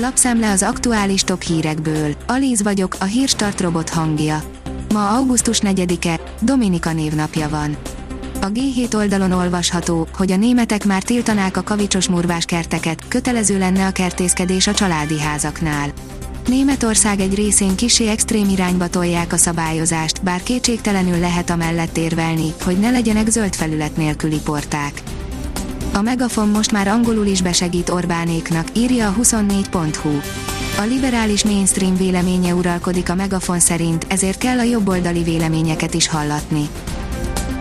Lapszemle az aktuális top hírekből. Alíz vagyok, a hírstart robot hangja. Ma augusztus 4-e, Dominika névnapja van. A G7 oldalon olvasható, hogy a németek már tiltanák a kavicsos murvás kerteket, kötelező lenne a kertészkedés a családi házaknál. Németország egy részén kisé extrém irányba tolják a szabályozást, bár kétségtelenül lehet amellett érvelni, hogy ne legyenek zöld felület nélküli porták. A Megafon most már angolul is besegít Orbánéknak, írja a 24.hu. A liberális mainstream véleménye uralkodik a Megafon szerint, ezért kell a jobboldali véleményeket is hallatni.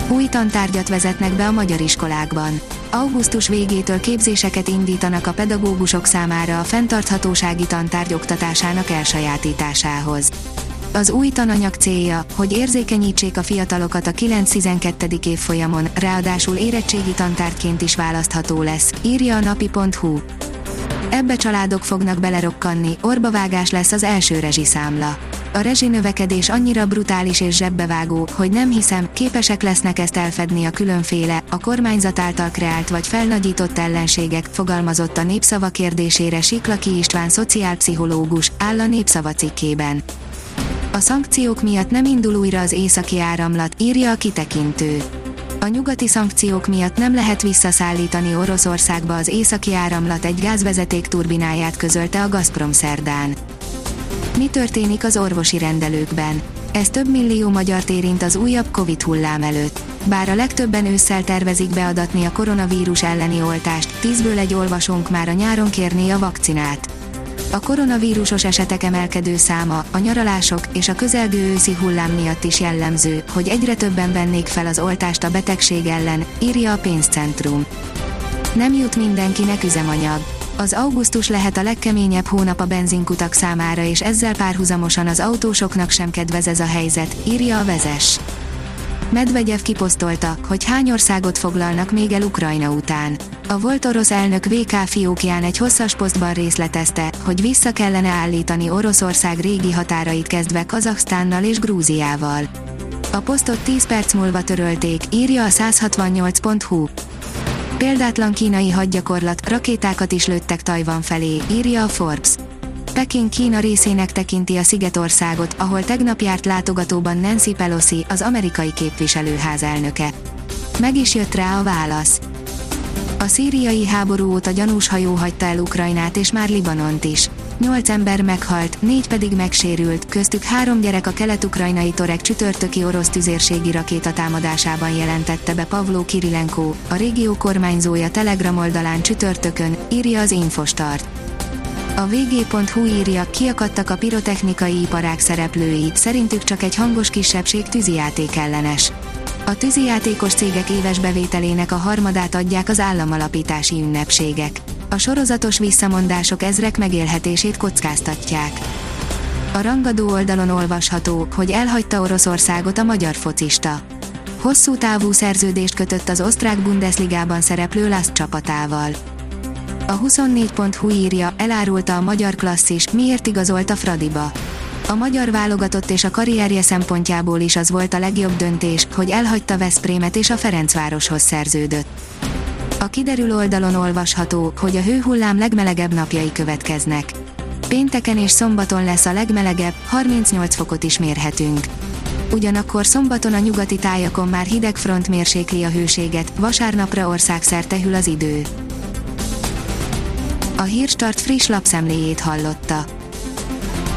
Új tantárgyat vezetnek be a magyar iskolákban. Augusztus végétől képzéseket indítanak a pedagógusok számára a fenntarthatósági tantárgy oktatásának elsajátításához. Az új tananyag célja, hogy érzékenyítsék a fiatalokat a 9-12. évfolyamon, ráadásul érettségi tantárgyként is választható lesz, írja a napi.hu. Ebbe családok fognak belerokkanni, orbavágás lesz az első rezsiszámla. A rezsinövekedés annyira brutális és zsebbevágó, hogy nem hiszem, képesek lesznek ezt elfedni a különféle, a kormányzat által kreált vagy felnagyított ellenségek, fogalmazott a népszava kérdésére Siklaki István szociálpszichológus, áll a népszava cikkében. A szankciók miatt nem indul újra az északi áramlat, írja a kitekintő. A nyugati szankciók miatt nem lehet visszaszállítani Oroszországba az északi áramlat egy gázvezeték turbináját közölte a Gazprom szerdán. Mi történik az orvosi rendelőkben? Ez több millió magyar érint az újabb Covid hullám előtt. Bár a legtöbben ősszel tervezik beadatni a koronavírus elleni oltást, tízből egy olvasónk már a nyáron kérné a vakcinát. A koronavírusos esetek emelkedő száma, a nyaralások és a közelgő őszi hullám miatt is jellemző, hogy egyre többen vennék fel az oltást a betegség ellen, írja a pénzcentrum. Nem jut mindenkinek üzemanyag. Az augusztus lehet a legkeményebb hónap a benzinkutak számára és ezzel párhuzamosan az autósoknak sem kedvez ez a helyzet, írja a vezes. Medvegyev kiposztolta, hogy hány országot foglalnak még el Ukrajna után. A volt orosz elnök VK fiókján egy hosszas posztban részletezte, hogy vissza kellene állítani Oroszország régi határait kezdve Kazaksztánnal és Grúziával. A posztot 10 perc múlva törölték, írja a 168.hu. Példátlan kínai hadgyakorlat, rakétákat is lőttek Tajvan felé, írja a Forbes. Peking Kína részének tekinti a Szigetországot, ahol tegnap járt látogatóban Nancy Pelosi, az amerikai képviselőház elnöke. Meg is jött rá a válasz. A szíriai háború óta gyanús hajó hagyta el Ukrajnát és már Libanont is. Nyolc ember meghalt, négy pedig megsérült, köztük három gyerek a kelet-ukrajnai torek csütörtöki orosz tüzérségi rakéta támadásában jelentette be Pavló Kirilenko, a régió kormányzója Telegram oldalán csütörtökön, írja az Infostart. A vg.hu írja, kiakadtak a pirotechnikai iparák szereplői, szerintük csak egy hangos kisebbség tűzijáték ellenes. A tűzijátékos cégek éves bevételének a harmadát adják az államalapítási ünnepségek. A sorozatos visszamondások ezrek megélhetését kockáztatják. A rangadó oldalon olvasható, hogy elhagyta Oroszországot a magyar focista. Hosszú távú szerződést kötött az osztrák Bundesligában szereplő Laszt csapatával. A 24.hu írja, elárulta a magyar klasszis, miért igazolta Fradiba. A magyar válogatott és a karrierje szempontjából is az volt a legjobb döntés, hogy elhagyta Veszprémet és a Ferencvároshoz szerződött. A kiderül oldalon olvasható, hogy a hőhullám legmelegebb napjai következnek. Pénteken és szombaton lesz a legmelegebb, 38 fokot is mérhetünk. Ugyanakkor szombaton a nyugati tájakon már hideg front mérsékli a hőséget, vasárnapra országszerte hűl az idő. A Hírstart friss lapszemléjét hallotta.